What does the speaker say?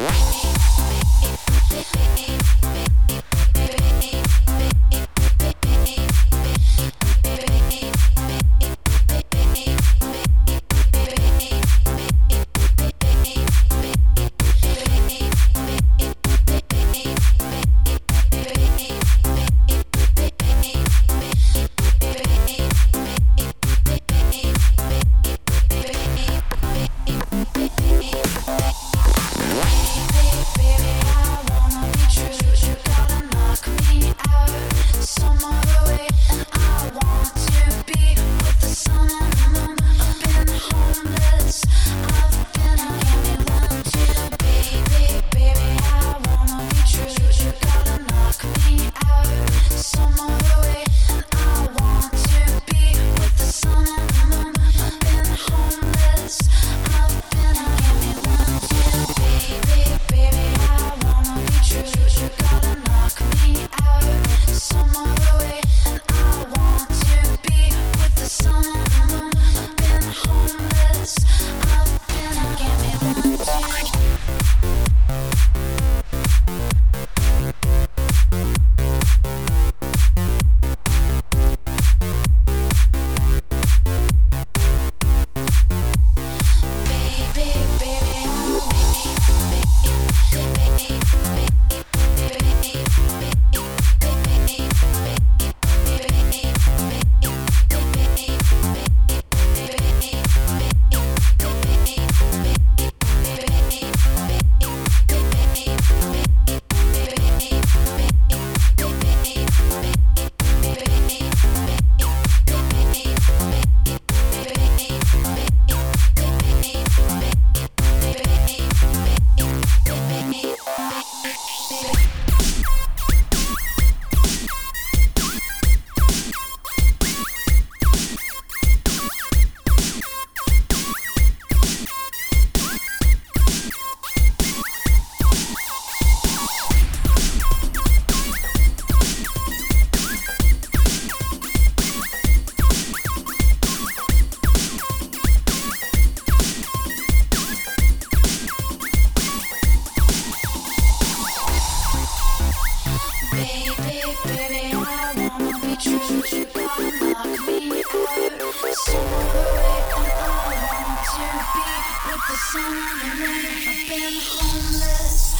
Bye. The sun and I've been homeless